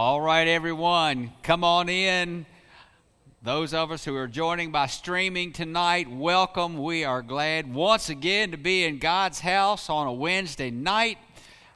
All right, everyone, come on in. Those of us who are joining by streaming tonight, welcome. We are glad once again to be in God's house on a Wednesday night.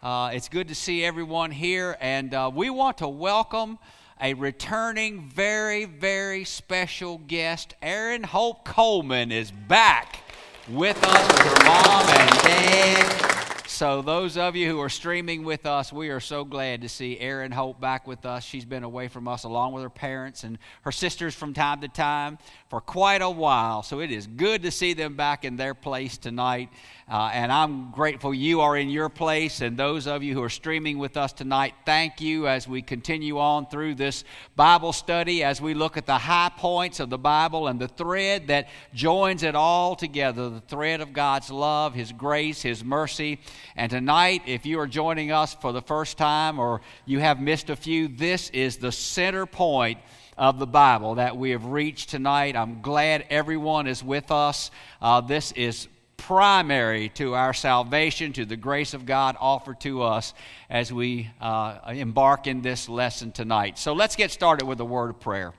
Uh, it's good to see everyone here, and uh, we want to welcome a returning, very, very special guest. Erin Hope Coleman is back with us with her mom and dad. So, those of you who are streaming with us, we are so glad to see Erin Hope back with us. She's been away from us along with her parents and her sisters from time to time for quite a while. So, it is good to see them back in their place tonight. Uh, and I'm grateful you are in your place. And those of you who are streaming with us tonight, thank you as we continue on through this Bible study, as we look at the high points of the Bible and the thread that joins it all together the thread of God's love, His grace, His mercy. And tonight, if you are joining us for the first time or you have missed a few, this is the center point of the Bible that we have reached tonight. I'm glad everyone is with us. Uh, this is primary to our salvation, to the grace of God offered to us as we uh, embark in this lesson tonight. So let's get started with a word of prayer.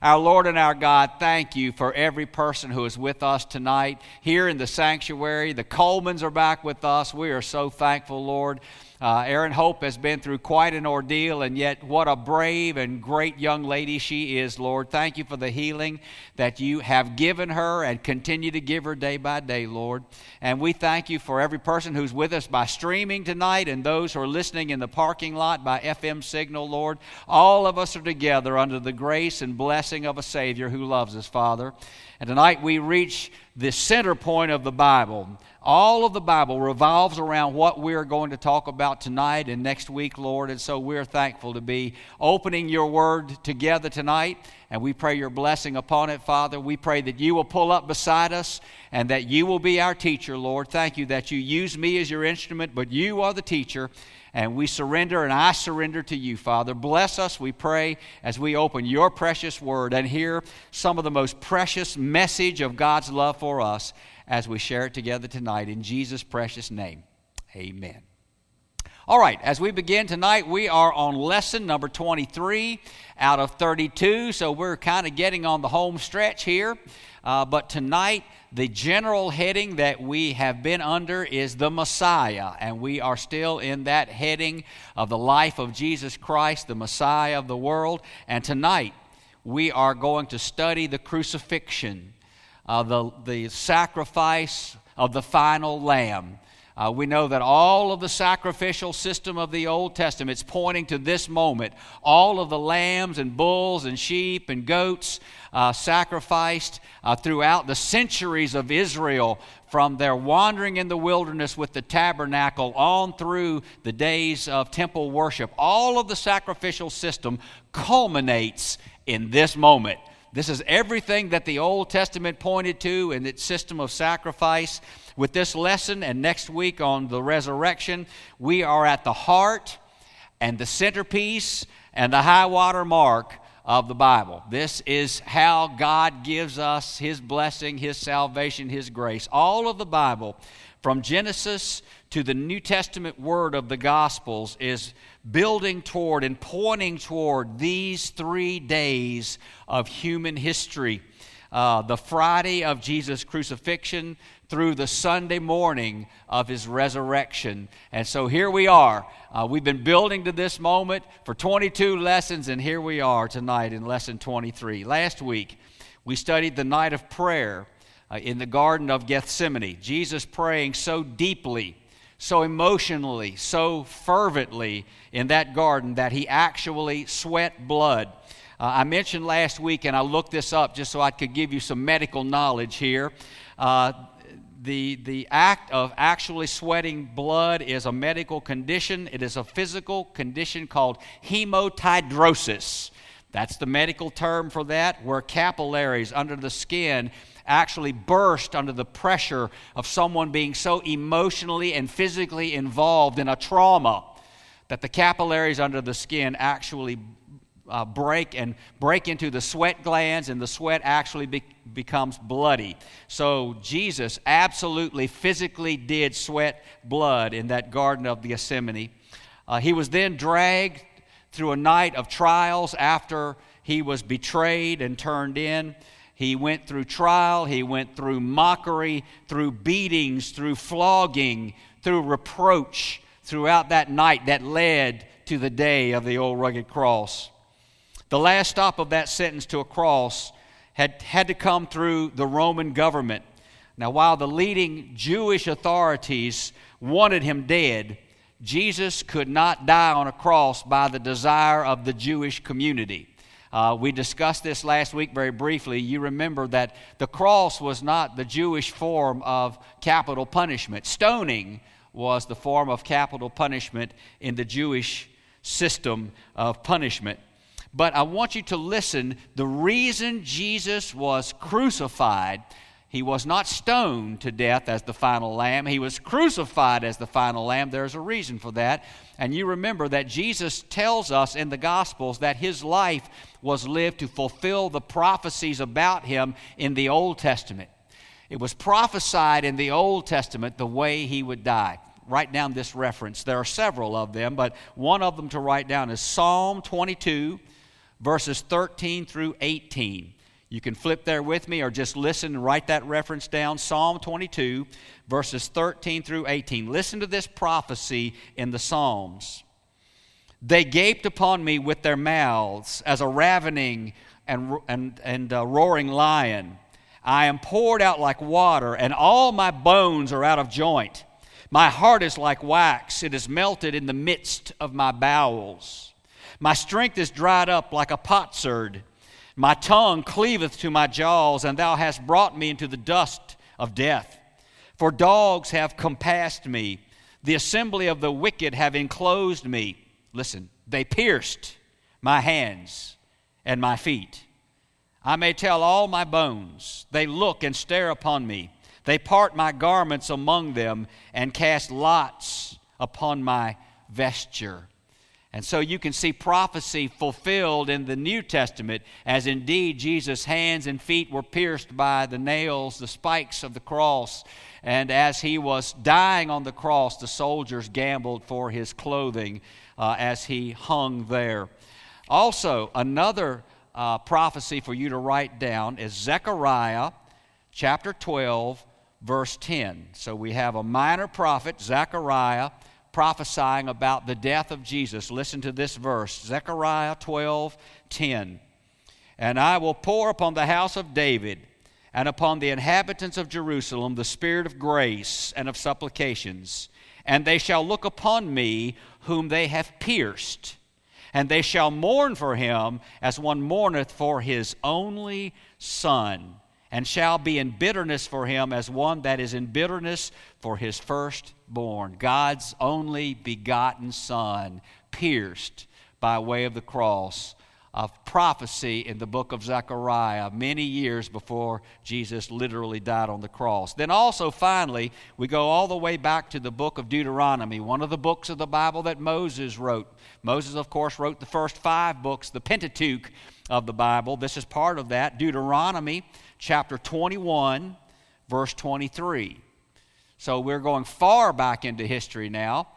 Our Lord and our God, thank you for every person who is with us tonight here in the sanctuary. The Colemans are back with us. We are so thankful, Lord. Uh, Erin Hope has been through quite an ordeal, and yet what a brave and great young lady she is, Lord. Thank you for the healing that you have given her and continue to give her day by day, Lord. And we thank you for every person who's with us by streaming tonight and those who are listening in the parking lot by FM signal, Lord. All of us are together under the grace and blessing of a Savior who loves us, Father. And tonight we reach the center point of the Bible. All of the Bible revolves around what we're going to talk about tonight and next week, Lord. And so we're thankful to be opening your word together tonight. And we pray your blessing upon it, Father. We pray that you will pull up beside us and that you will be our teacher, Lord. Thank you that you use me as your instrument, but you are the teacher. And we surrender, and I surrender to you, Father. Bless us, we pray, as we open your precious word and hear some of the most precious message of God's love for us as we share it together tonight. In Jesus' precious name, amen. All right, as we begin tonight, we are on lesson number 23 out of 32, so we're kind of getting on the home stretch here. Uh, but tonight, the general heading that we have been under is the Messiah, and we are still in that heading of the life of Jesus Christ, the Messiah of the world. And tonight, we are going to study the crucifixion, uh, the, the sacrifice of the final lamb. Uh, we know that all of the sacrificial system of the Old Testament is pointing to this moment. All of the lambs and bulls and sheep and goats uh, sacrificed uh, throughout the centuries of Israel from their wandering in the wilderness with the tabernacle on through the days of temple worship. All of the sacrificial system culminates in this moment. This is everything that the Old Testament pointed to in its system of sacrifice. With this lesson and next week on the resurrection, we are at the heart and the centerpiece and the high water mark of the Bible. This is how God gives us His blessing, His salvation, His grace. All of the Bible, from Genesis to the New Testament word of the Gospels, is building toward and pointing toward these three days of human history. Uh, the Friday of Jesus' crucifixion, through the Sunday morning of his resurrection. And so here we are. Uh, we've been building to this moment for 22 lessons, and here we are tonight in lesson 23. Last week, we studied the night of prayer uh, in the Garden of Gethsemane. Jesus praying so deeply, so emotionally, so fervently in that garden that he actually sweat blood. Uh, I mentioned last week, and I looked this up just so I could give you some medical knowledge here. Uh, the, the act of actually sweating blood is a medical condition. It is a physical condition called hematidrosis. That's the medical term for that, where capillaries under the skin actually burst under the pressure of someone being so emotionally and physically involved in a trauma that the capillaries under the skin actually uh, break and break into the sweat glands, and the sweat actually be- becomes bloody. So Jesus absolutely physically did sweat blood in that Garden of Gethsemane. Uh, he was then dragged through a night of trials after he was betrayed and turned in. He went through trial, he went through mockery, through beatings, through flogging, through reproach throughout that night that led to the day of the old rugged cross. The last stop of that sentence to a cross had had to come through the Roman government. Now, while the leading Jewish authorities wanted him dead, Jesus could not die on a cross by the desire of the Jewish community. Uh, we discussed this last week very briefly. You remember that the cross was not the Jewish form of capital punishment. Stoning was the form of capital punishment in the Jewish system of punishment. But I want you to listen. The reason Jesus was crucified he was not stoned to death as the final lamb. He was crucified as the final lamb. There's a reason for that. And you remember that Jesus tells us in the Gospels that his life was lived to fulfill the prophecies about him in the Old Testament. It was prophesied in the Old Testament the way he would die. Write down this reference. There are several of them, but one of them to write down is Psalm 22, verses 13 through 18. You can flip there with me or just listen and write that reference down. Psalm 22, verses 13 through 18. Listen to this prophecy in the Psalms. They gaped upon me with their mouths as a ravening and, and, and roaring lion. I am poured out like water, and all my bones are out of joint. My heart is like wax, it is melted in the midst of my bowels. My strength is dried up like a potsherd my tongue cleaveth to my jaws, and thou hast brought me into the dust of death. For dogs have compassed me, the assembly of the wicked have enclosed me. Listen, they pierced my hands and my feet. I may tell all my bones. They look and stare upon me. They part my garments among them and cast lots upon my vesture. And so you can see prophecy fulfilled in the New Testament as indeed Jesus' hands and feet were pierced by the nails, the spikes of the cross. And as he was dying on the cross, the soldiers gambled for his clothing uh, as he hung there. Also, another uh, prophecy for you to write down is Zechariah chapter 12, verse 10. So we have a minor prophet, Zechariah prophesying about the death of Jesus. Listen to this verse Zechariah 12 10. And I will pour upon the house of David and upon the inhabitants of Jerusalem the spirit of grace and of supplications. And they shall look upon me whom they have pierced. And they shall mourn for him as one mourneth for his only son, and shall be in bitterness for him as one that is in bitterness for his firstborn, God's only begotten Son, pierced by way of the cross, of prophecy in the book of Zechariah many years before Jesus literally died on the cross. Then, also, finally, we go all the way back to the book of Deuteronomy, one of the books of the Bible that Moses wrote. Moses, of course, wrote the first five books, the Pentateuch of the Bible. This is part of that. Deuteronomy chapter 21, verse 23. So we're going far back into history now.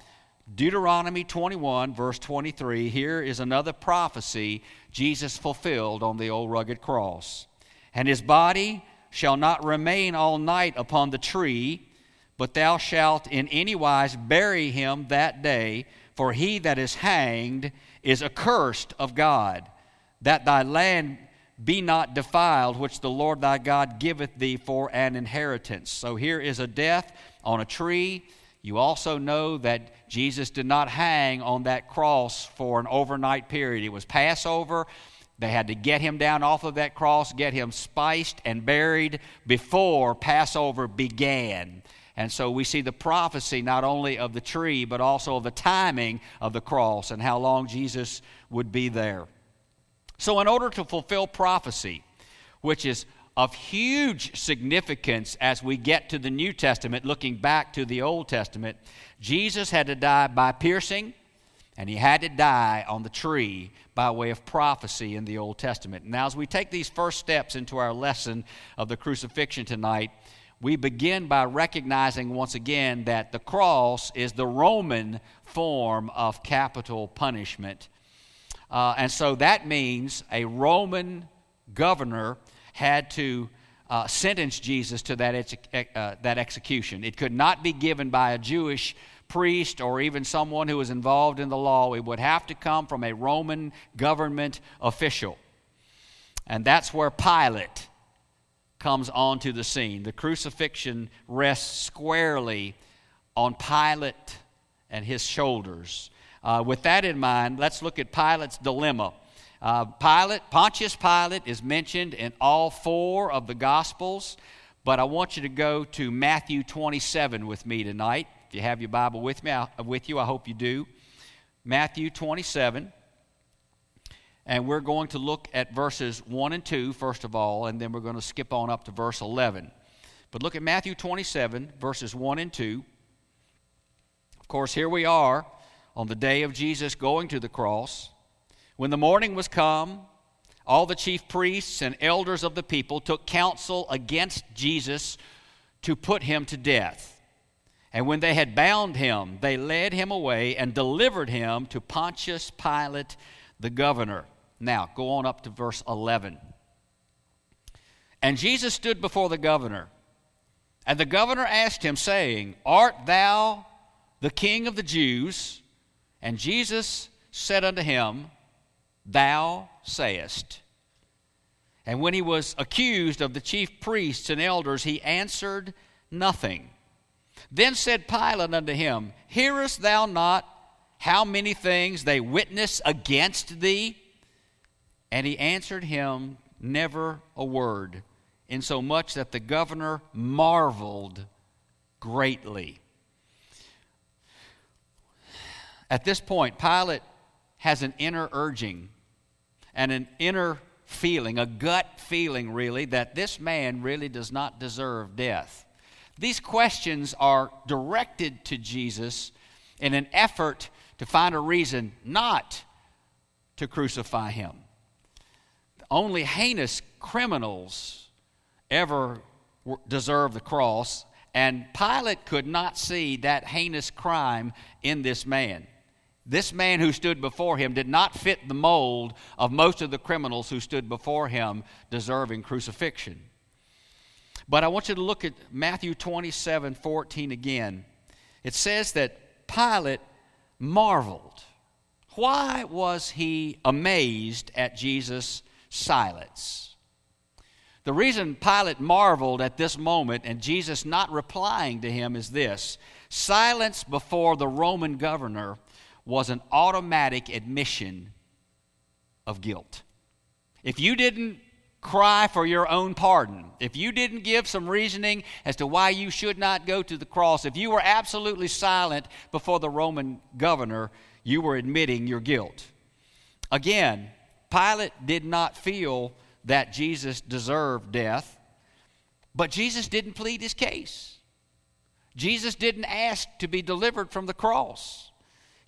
Deuteronomy 21, verse 23. Here is another prophecy Jesus fulfilled on the old rugged cross. And his body shall not remain all night upon the tree, but thou shalt in any wise bury him that day, for he that is hanged is accursed of God, that thy land be not defiled, which the Lord thy God giveth thee for an inheritance. So here is a death on a tree. You also know that Jesus did not hang on that cross for an overnight period. It was Passover. They had to get him down off of that cross, get him spiced and buried before Passover began. And so we see the prophecy not only of the tree, but also of the timing of the cross and how long Jesus would be there. So, in order to fulfill prophecy, which is of huge significance as we get to the New Testament, looking back to the Old Testament. Jesus had to die by piercing, and he had to die on the tree by way of prophecy in the Old Testament. Now, as we take these first steps into our lesson of the crucifixion tonight, we begin by recognizing once again that the cross is the Roman form of capital punishment. Uh, and so that means a Roman governor had to uh, sentence Jesus to that, ex- uh, that execution. It could not be given by a Jewish priest or even someone who was involved in the law. It would have to come from a Roman government official. And that's where Pilate comes onto the scene. The crucifixion rests squarely on Pilate and his shoulders. Uh, with that in mind, let's look at Pilate's dilemma. Uh, Pilate, Pontius Pilate, is mentioned in all four of the Gospels, but I want you to go to Matthew 27 with me tonight. If you have your Bible with me, I, with you, I hope you do. Matthew 27. And we're going to look at verses 1 and 2, first of all, and then we're going to skip on up to verse 11. But look at Matthew 27, verses 1 and 2. Of course, here we are on the day of Jesus going to the cross. When the morning was come, all the chief priests and elders of the people took counsel against Jesus to put him to death. And when they had bound him, they led him away and delivered him to Pontius Pilate the governor. Now, go on up to verse 11. And Jesus stood before the governor. And the governor asked him, saying, Art thou the king of the Jews? And Jesus said unto him, Thou sayest. And when he was accused of the chief priests and elders, he answered nothing. Then said Pilate unto him, Hearest thou not how many things they witness against thee? And he answered him never a word, insomuch that the governor marveled greatly. At this point, Pilate has an inner urging and an inner feeling, a gut feeling, really, that this man really does not deserve death. These questions are directed to Jesus in an effort to find a reason not to crucify him. Only heinous criminals ever deserve the cross, and Pilate could not see that heinous crime in this man. This man who stood before him did not fit the mold of most of the criminals who stood before him deserving crucifixion. But I want you to look at Matthew 27 14 again. It says that Pilate marveled. Why was he amazed at Jesus' silence? The reason Pilate marveled at this moment and Jesus not replying to him is this silence before the Roman governor was an automatic admission of guilt. If you didn't cry for your own pardon, if you didn't give some reasoning as to why you should not go to the cross, if you were absolutely silent before the Roman governor, you were admitting your guilt. Again, Pilate did not feel that Jesus deserved death, but Jesus didn't plead his case. Jesus didn't ask to be delivered from the cross.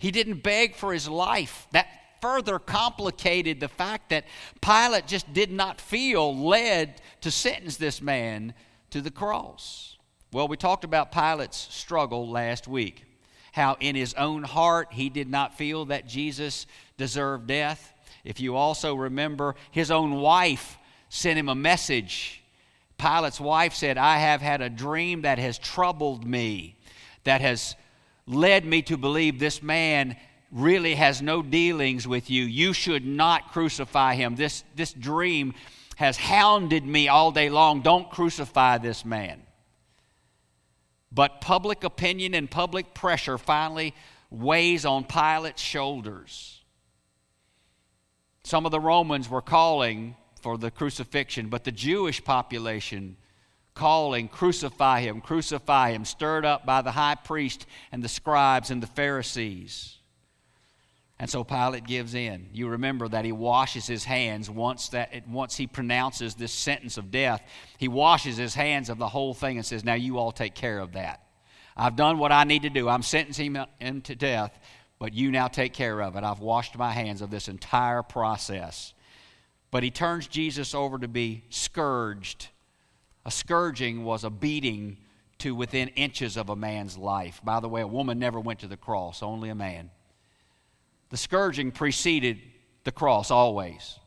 He didn't beg for his life. That further complicated the fact that Pilate just did not feel led to sentence this man to the cross. Well, we talked about Pilate's struggle last week. How in his own heart he did not feel that Jesus deserved death. If you also remember, his own wife sent him a message. Pilate's wife said, I have had a dream that has troubled me, that has led me to believe this man really has no dealings with you. You should not crucify him. This, this dream has hounded me all day long. Don't crucify this man. But public opinion and public pressure finally weighs on Pilate's shoulders. Some of the Romans were calling for the crucifixion, but the Jewish population calling, Crucify him, crucify him, stirred up by the high priest and the scribes and the Pharisees. And so Pilate gives in. You remember that he washes his hands once that once he pronounces this sentence of death. He washes his hands of the whole thing and says, "Now you all take care of that. I've done what I need to do. I'm sentencing him to death, but you now take care of it. I've washed my hands of this entire process." But he turns Jesus over to be scourged a scourging was a beating to within inches of a man's life. By the way, a woman never went to the cross, only a man. The scourging preceded the cross always.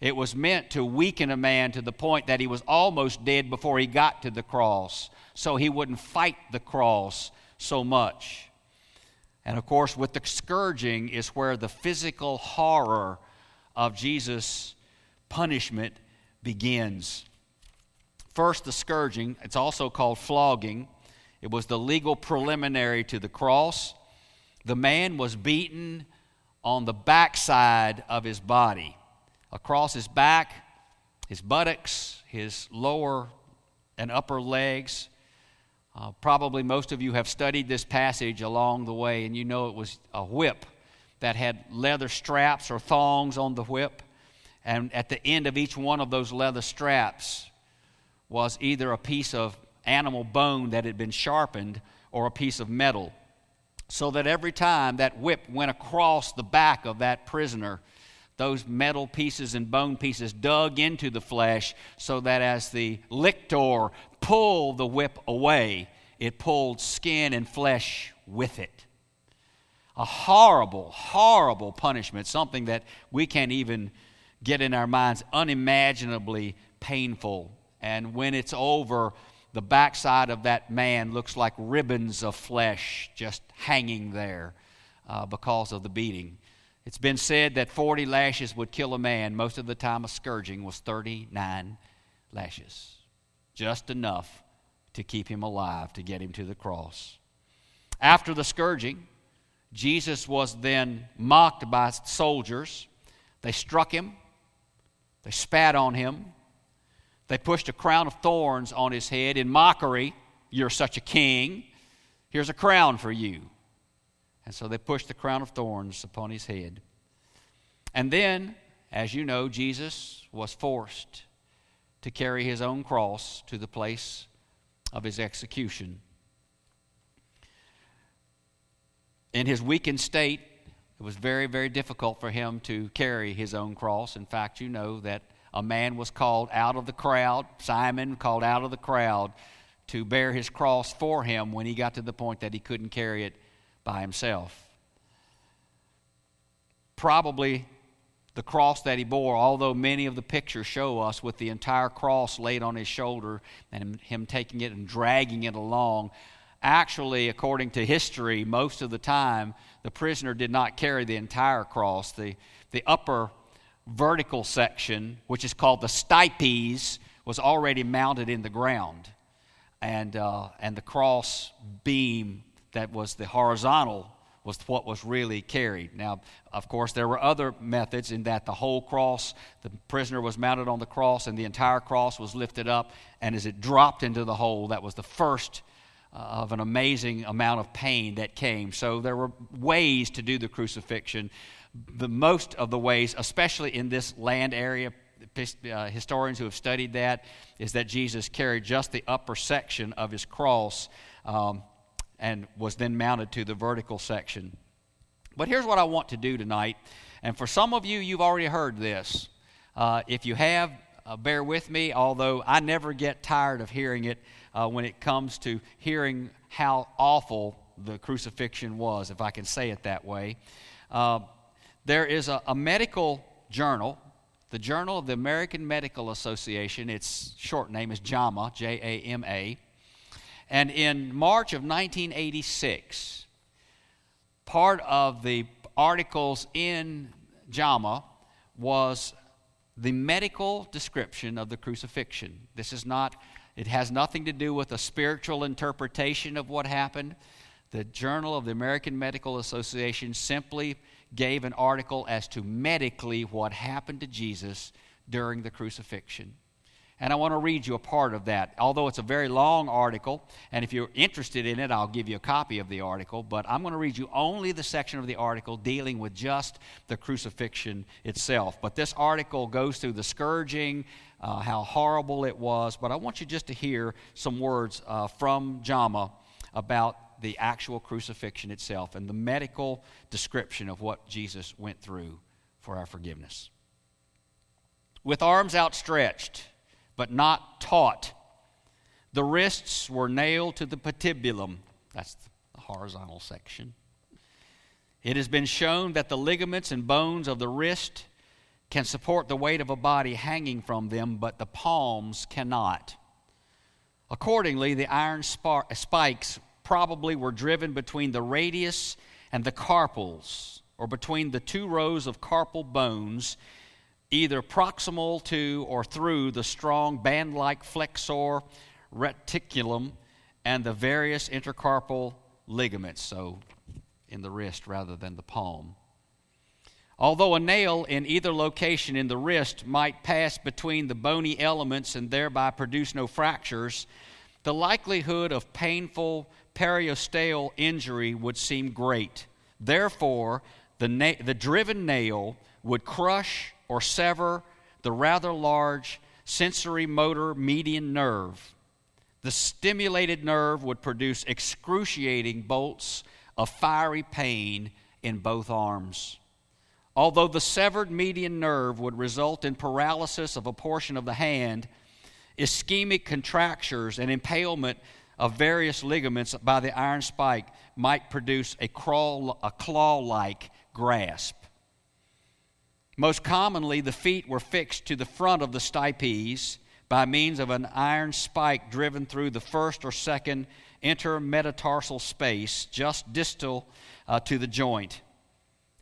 It was meant to weaken a man to the point that he was almost dead before he got to the cross, so he wouldn't fight the cross so much. And of course, with the scourging is where the physical horror of Jesus' punishment begins. First, the scourging, it's also called flogging. It was the legal preliminary to the cross. The man was beaten on the backside of his body, across his back, his buttocks, his lower and upper legs. Uh, probably most of you have studied this passage along the way, and you know it was a whip that had leather straps or thongs on the whip. And at the end of each one of those leather straps was either a piece of animal bone that had been sharpened or a piece of metal. So that every time that whip went across the back of that prisoner, those metal pieces and bone pieces dug into the flesh so that as the lictor pulled the whip away, it pulled skin and flesh with it. A horrible, horrible punishment, something that we can't even get in our minds, unimaginably painful. And when it's over, the backside of that man looks like ribbons of flesh just hanging there uh, because of the beating. It's been said that 40 lashes would kill a man. Most of the time, a scourging was 39 lashes, just enough to keep him alive, to get him to the cross. After the scourging, Jesus was then mocked by soldiers. They struck him, they spat on him, they pushed a crown of thorns on his head in mockery. You're such a king. Here's a crown for you. And so they pushed the crown of thorns upon his head. And then, as you know, Jesus was forced to carry his own cross to the place of his execution. In his weakened state, it was very, very difficult for him to carry his own cross. In fact, you know that a man was called out of the crowd, Simon called out of the crowd to bear his cross for him when he got to the point that he couldn't carry it by himself. Probably the cross that he bore, although many of the pictures show us with the entire cross laid on his shoulder and him taking it and dragging it along, actually, according to history, most of the time the prisoner did not carry the entire cross. The, the upper vertical section, which is called the stipes, was already mounted in the ground. And, uh, and the cross beam that was the horizontal was what was really carried. Now, of course, there were other methods in that the whole cross, the prisoner was mounted on the cross, and the entire cross was lifted up. And as it dropped into the hole, that was the first uh, of an amazing amount of pain that came. So there were ways to do the crucifixion the most of the ways, especially in this land area, uh, historians who have studied that, is that Jesus carried just the upper section of his cross um, and was then mounted to the vertical section. But here's what I want to do tonight. And for some of you, you've already heard this. Uh, if you have, uh, bear with me, although I never get tired of hearing it uh, when it comes to hearing how awful the crucifixion was, if I can say it that way. Uh, there is a, a medical journal, the Journal of the American Medical Association. Its short name is JAMA, J A M A. And in March of 1986, part of the articles in JAMA was the medical description of the crucifixion. This is not, it has nothing to do with a spiritual interpretation of what happened. The Journal of the American Medical Association simply gave an article as to medically what happened to Jesus during the crucifixion. And I want to read you a part of that. Although it's a very long article, and if you're interested in it, I'll give you a copy of the article, but I'm going to read you only the section of the article dealing with just the crucifixion itself. But this article goes through the scourging, uh, how horrible it was, but I want you just to hear some words uh, from JAMA about the actual crucifixion itself and the medical description of what Jesus went through for our forgiveness. With arms outstretched, but not taut, the wrists were nailed to the patibulum. That's the horizontal section. It has been shown that the ligaments and bones of the wrist can support the weight of a body hanging from them, but the palms cannot. Accordingly, the iron spikes probably were driven between the radius and the carpals, or between the two rows of carpal bones, either proximal to or through the strong band like flexor retinaculum and the various intercarpal ligaments, so in the wrist rather than the palm. Although a nail in either location in the wrist might pass between the bony elements and thereby produce no fractures, the likelihood of painful periosteal injury would seem great. Therefore, the, na- the driven nail would crush or sever the rather large sensory motor median nerve. The stimulated nerve would produce excruciating bolts of fiery pain in both arms. Although the severed median nerve would result in paralysis of a portion of the hand, ischemic contractures and impalement of various ligaments by the iron spike might produce a, a claw like grasp. Most commonly, the feet were fixed to the front of the stipes by means of an iron spike driven through the first or second intermetatarsal space just distal uh, to the joint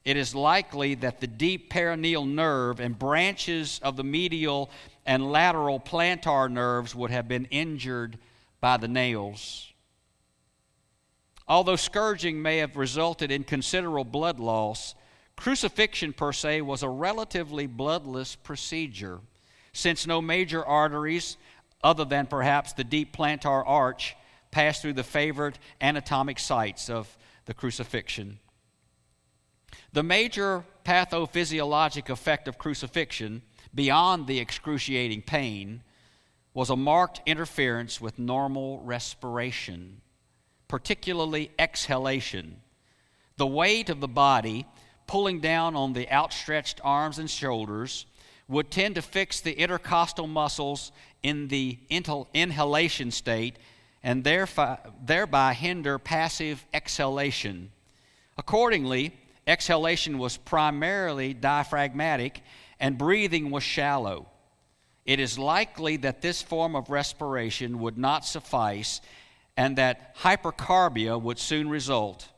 it is likely that the deep peroneal nerve and branches of the medial and lateral plantar nerves would have been injured by the nails. Although scourging may have resulted in considerable blood loss, crucifixion per se was a relatively bloodless procedure, since no major arteries, other than perhaps the deep plantar arch, passed through the favorite anatomic sites of the crucifixion. The major pathophysiologic effect of crucifixion, beyond the excruciating pain, was a marked interference with normal respiration, particularly exhalation. The weight of the body pulling down on the outstretched arms and shoulders would tend to fix the intercostal muscles in the inhalation state and thereby hinder passive exhalation. Accordingly, Exhalation was primarily diaphragmatic and breathing was shallow. It is likely that this form of respiration would not suffice and that hypercarbia would soon result.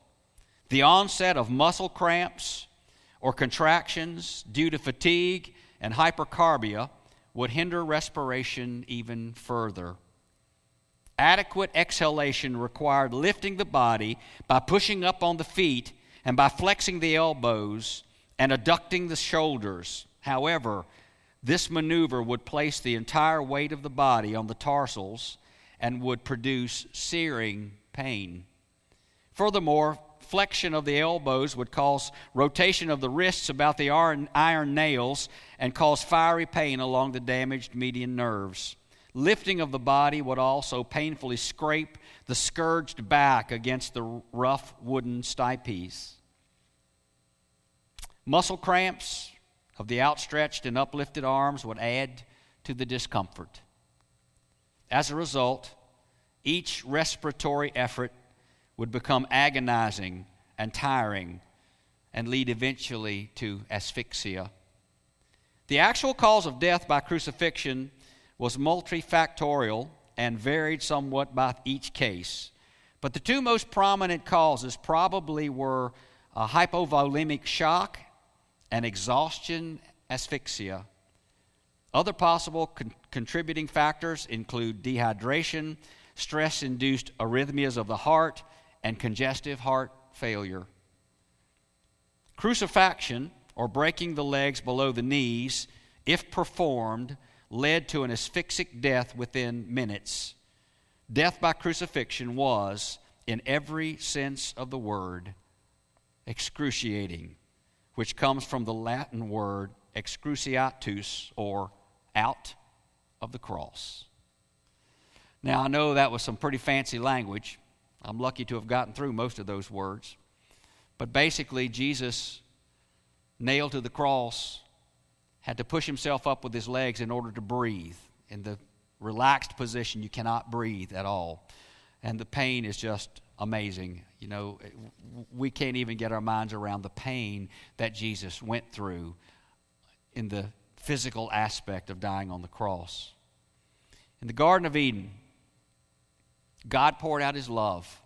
The onset of muscle cramps or contractions due to fatigue and hypercarbia would hinder respiration even further. Adequate exhalation required lifting the body by pushing up on the feet and by flexing the elbows and adducting the shoulders. However, this maneuver would place the entire weight of the body on the tarsals and would produce searing pain. Furthermore, flexion of the elbows would cause rotation of the wrists about the iron, nails and cause fiery pain along the damaged median nerves. Lifting of the body would also painfully scrape the scourged back against the rough wooden stipes. Muscle cramps of the outstretched and uplifted arms would add to the discomfort. As a result, each respiratory effort would become agonizing and tiring and lead eventually to asphyxia. The actual cause of death by crucifixion was multifactorial and varied somewhat by each case. But the two most prominent causes probably were a hypovolemic shock and exhaustion asphyxia. Other possible con- contributing factors include dehydration, stress induced arrhythmias of the heart, and congestive heart failure. Crurifracture, or breaking the legs below the knees, if performed, led to an asphyxic death within minutes. Death by crucifixion was, in every sense of the word, excruciating which comes from the Latin word excruciatus, or out of the cross. Now, I know that was some pretty fancy language. I'm lucky to have gotten through most of those words. But basically, Jesus, nailed to the cross, had to push himself up with his legs in order to breathe. In the relaxed position, you cannot breathe at all. And the pain is just amazing. You know, we can't even get our minds around the pain that Jesus went through in the physical aspect of dying on the cross. In the Garden of Eden, God poured out his love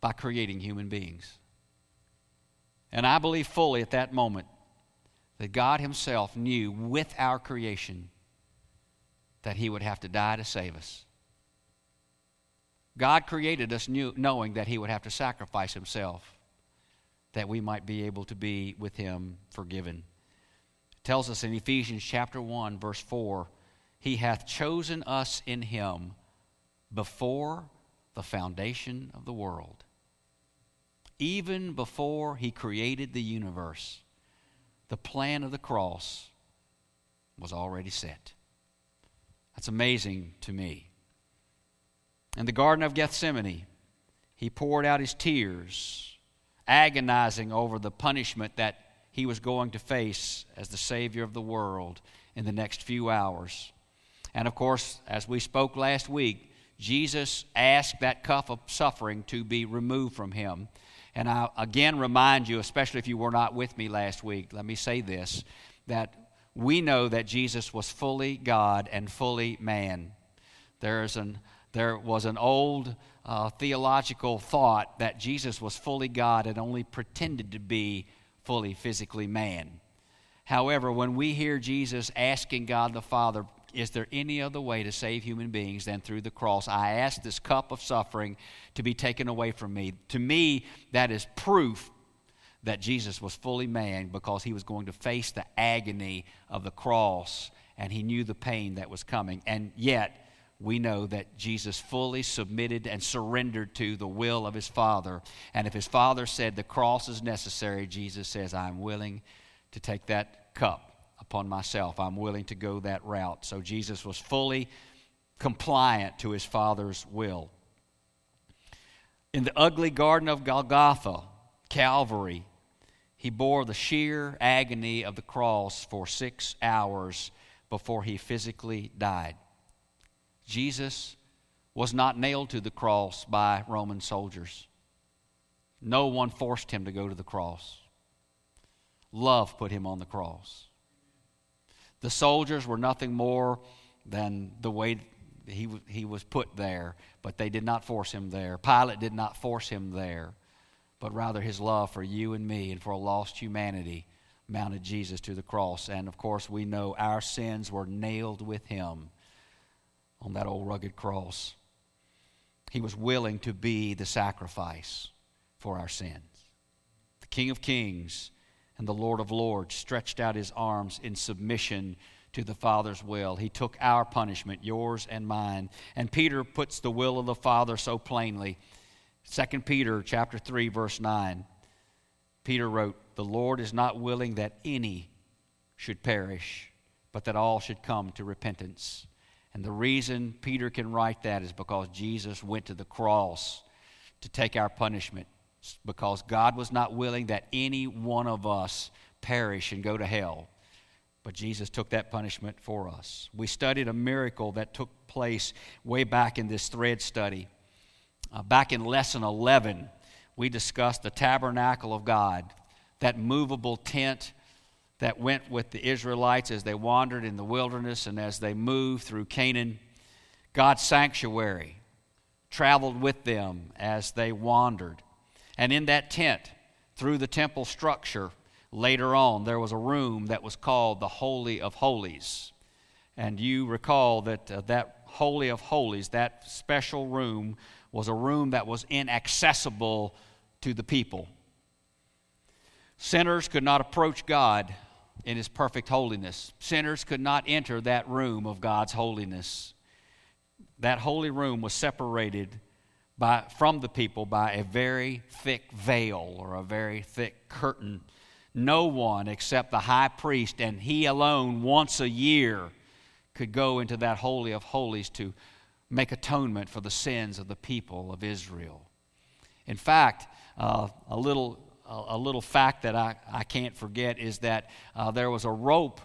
by creating human beings. And I believe fully at that moment that God Himself knew with our creation that He would have to die to save us. God created us knew, knowing that He would have to sacrifice Himself that we might be able to be with Him forgiven. It tells us in Ephesians chapter 1, verse 4 He hath chosen us in Him before the foundation of the world. Even before He created the universe, the plan of the cross was already set. That's amazing to me. In the Garden of Gethsemane, he poured out his tears, agonizing over the punishment that he was going to face as the Savior of the world in the next few hours. And of course, as we spoke last week, Jesus asked that cup of suffering to be removed from him. And I again remind you, especially if you were not with me last week, let me say this that we know that Jesus was fully God and fully man. There, is an, there was an old uh, theological thought that Jesus was fully God and only pretended to be fully physically man. However, when we hear Jesus asking God the Father, is there any other way to save human beings than through the cross? I ask this cup of suffering to be taken away from me. To me, that is proof that Jesus was fully man because he was going to face the agony of the cross and he knew the pain that was coming. And yet, we know that Jesus fully submitted and surrendered to the will of his Father. And if his Father said the cross is necessary, Jesus says, I'm willing to take that cup upon myself. I'm willing to go that route. So Jesus was fully compliant to his Father's will. In the ugly garden of Golgotha, Calvary, he bore the sheer agony of the cross for six hours before he physically died. Jesus was not nailed to the cross by Roman soldiers. No one forced him to go to the cross. Love put him on the cross. The soldiers were nothing more than the way he, he was put there, but they did not force him there. Pilate did not force him there, but rather his love for you and me and for a lost humanity mounted Jesus to the cross. And of course, we know our sins were nailed with him on that old rugged cross. He was willing to be the sacrifice for our sins. The King of Kings and the Lord of Lords stretched out his arms in submission to the Father's will. He took our punishment, yours and mine. And Peter puts the will of the Father so plainly. 2 Peter chapter 3 verse 9. Peter wrote, "The Lord is not willing that any should perish, but that all should come to repentance." And the reason Peter can write that is because Jesus went to the cross to take our punishment because God was not willing that any one of us perish and go to hell. But Jesus took that punishment for us. We studied a miracle that took place way back in this thread study. Uh, back in lesson 11, we discussed the tabernacle of God, that movable tent that went with the Israelites as they wandered in the wilderness and as they moved through Canaan. God's sanctuary traveled with them as they wandered. And in that tent, through the temple structure, later on, there was a room that was called the Holy of Holies. And you recall that uh, that Holy of Holies, that special room, was a room that was inaccessible to the people. Sinners could not approach God in His perfect holiness. Sinners could not enter that room of God's holiness. That holy room was separated by, from the people by a very thick veil or a very thick curtain. No one except the high priest and he alone once a year could go into that Holy of Holies to make atonement for the sins of the people of Israel. In fact, uh, a, little, a, little fact that I, I can't forget is that uh, there was a rope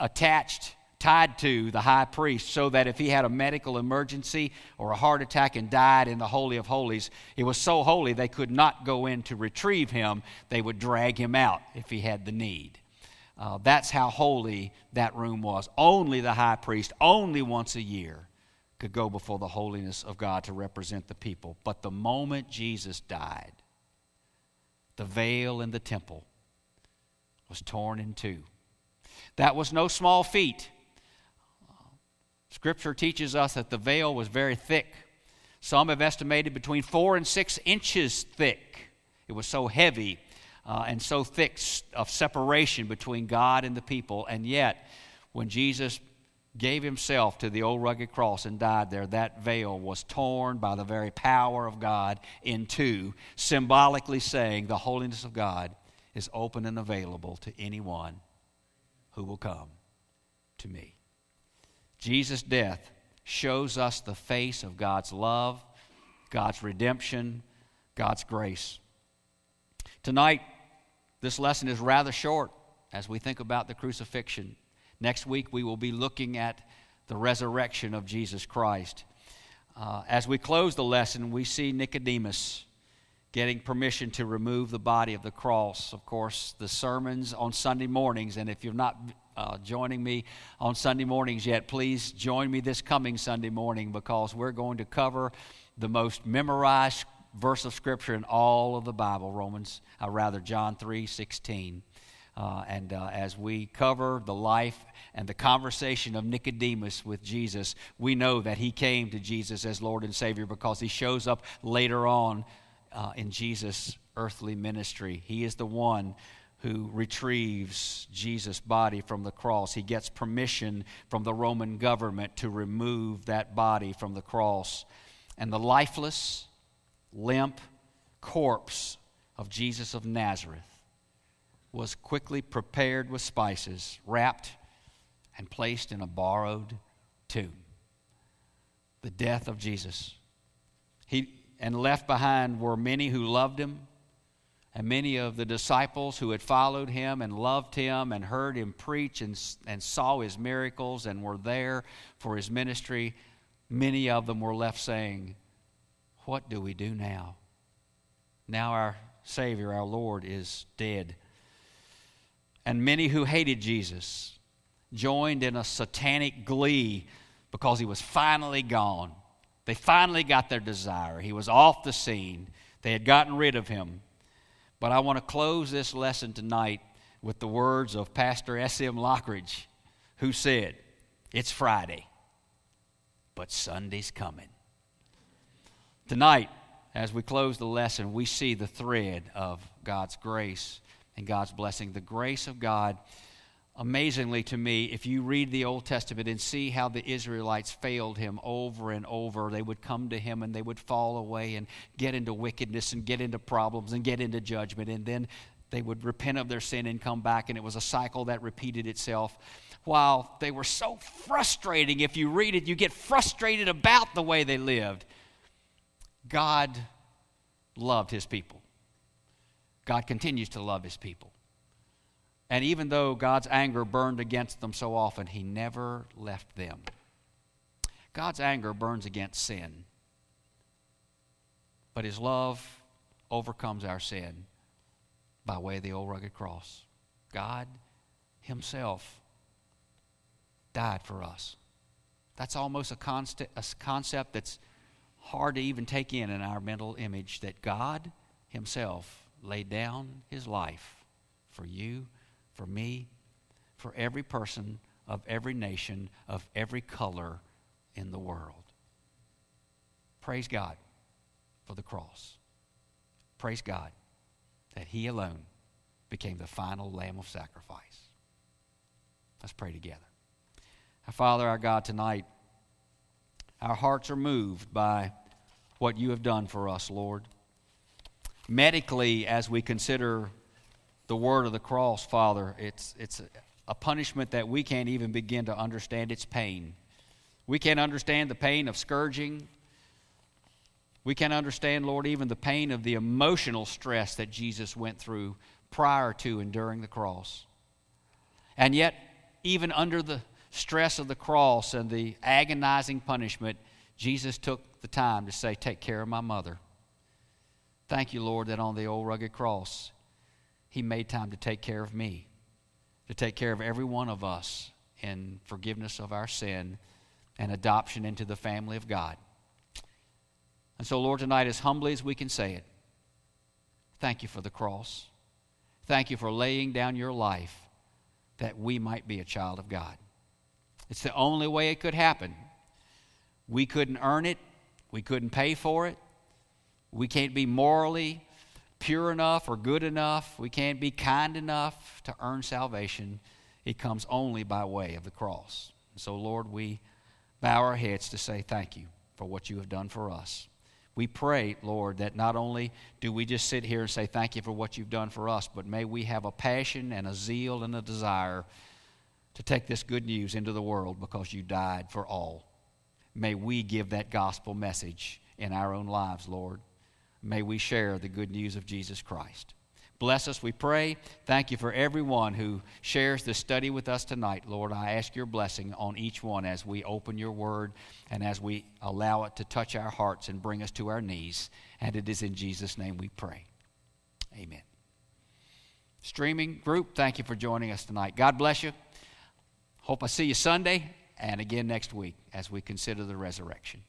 attached tied to the high priest so that if he had a medical emergency or a heart attack and died in the Holy of Holies, it was so holy they could not go in to retrieve him. They would drag him out if he had the need. Uh, that's how holy that room was. Only the high priest, only once a year, could go before the holiness of God to represent the people. But the moment Jesus died, the veil in the temple was torn in two. That was no small feat. Scripture teaches us that the veil was very thick. Some have estimated between four and six inches thick. It was so heavy uh, and so thick of separation between God and the people. And yet, when Jesus gave himself to the old rugged cross and died there, that veil was torn by the very power of God in two, symbolically saying the holiness of God is open and available to anyone who will come to me. Jesus' death shows us the face of God's love, God's redemption, God's grace. Tonight, this lesson is rather short as we think about the crucifixion. Next week, we will be looking at the resurrection of Jesus Christ. Uh, as we close the lesson, we see Nicodemus getting permission to remove the body of the cross. Of course, the sermons on Sunday mornings, and if you're not uh, joining me on Sunday mornings yet, please join me this coming Sunday morning because we're going to cover the most memorized verse of scripture in all of the Bible, Romans, uh, rather, John 3 16. Uh, and uh, as we cover the life and the conversation of Nicodemus with Jesus, we know that he came to Jesus as Lord and Savior because he shows up later on uh, in Jesus' earthly ministry. He is the one who retrieves Jesus' body from the cross. He gets permission from the Roman government to remove that body from the cross. And the lifeless, limp corpse of Jesus of Nazareth was quickly prepared with spices, wrapped, and placed in a borrowed tomb. The death of Jesus. He, and left behind were many who loved him, and many of the disciples who had followed him and loved him and heard him preach and, and saw his miracles and were there for his ministry. Many of them were left saying, what do we do now? Now our Savior, our Lord, is dead. And many who hated Jesus joined in a satanic glee because he was finally gone. They finally got their desire. He was off the scene, they had gotten rid of him. But I want to close this lesson tonight with the words of Pastor S.M. Lockridge, who said, It's Friday, but Sunday's coming. Tonight, as we close the lesson, we see the thread of God's grace and God's blessing. The grace of God, amazingly to me, if you read the Old Testament and see how the Israelites failed him over and over, they would come to him and they would fall away and get into wickedness and get into problems and get into judgment. And then they would repent of their sin and come back, and it was a cycle that repeated itself. While they were so frustrating, if you read it, you get frustrated about the way they lived. God loved his people. God continues to love his people. And even though God's anger burned against them so often, he never left them. God's anger burns against sin, but his love overcomes our sin by way of the old rugged cross. God himself died for us. That's almost a, const- a concept that's hard to even take in in our mental image that God Himself laid down His life for you, for me, for every person of every nation, of every color in the world. Praise God for the cross. Praise God that He alone became the final lamb of sacrifice. Let's pray together. Our Father, our God, tonight, our hearts are moved by what you have done for us, Lord. Medically, as we consider the word of the cross, Father, it's, it's a punishment that we can't even begin to understand its pain. We can't understand the pain of scourging. We can't understand, Lord, even the pain of the emotional stress that Jesus went through prior to and during the cross. And yet, even under the stress of the cross and the agonizing punishment, Jesus took the time to say, Take care of my mother. Thank you, Lord, that on the old rugged cross, He made time to take care of me, to take care of every one of us in forgiveness of our sin and adoption into the family of God. And so, Lord, tonight, as humbly as we can say it, thank you for the cross. Thank you for laying down your life that we might be a child of God. It's the only way it could happen. We couldn't earn it, we couldn't pay for it, we can't be morally pure enough or good enough, we can't be kind enough to earn salvation. It comes only by way of the cross. So, Lord, we bow our heads to say thank you for what you have done for us. We pray, Lord, that not only do we just sit here and say thank you for what you've done for us, but may we have a passion and a zeal and a desire to take this good news into the world because you died for all. May we give that gospel message in our own lives, Lord. May we share the good news of Jesus Christ. Bless us, we pray. Thank you for everyone who shares this study with us tonight, Lord. I ask your blessing on each one as we open your word and as we allow it to touch our hearts and bring us to our knees. And it is in Jesus' name we pray. Amen. Streaming group, thank you for joining us tonight. God bless you. Hope I see you Sunday and again next week as we consider the resurrection.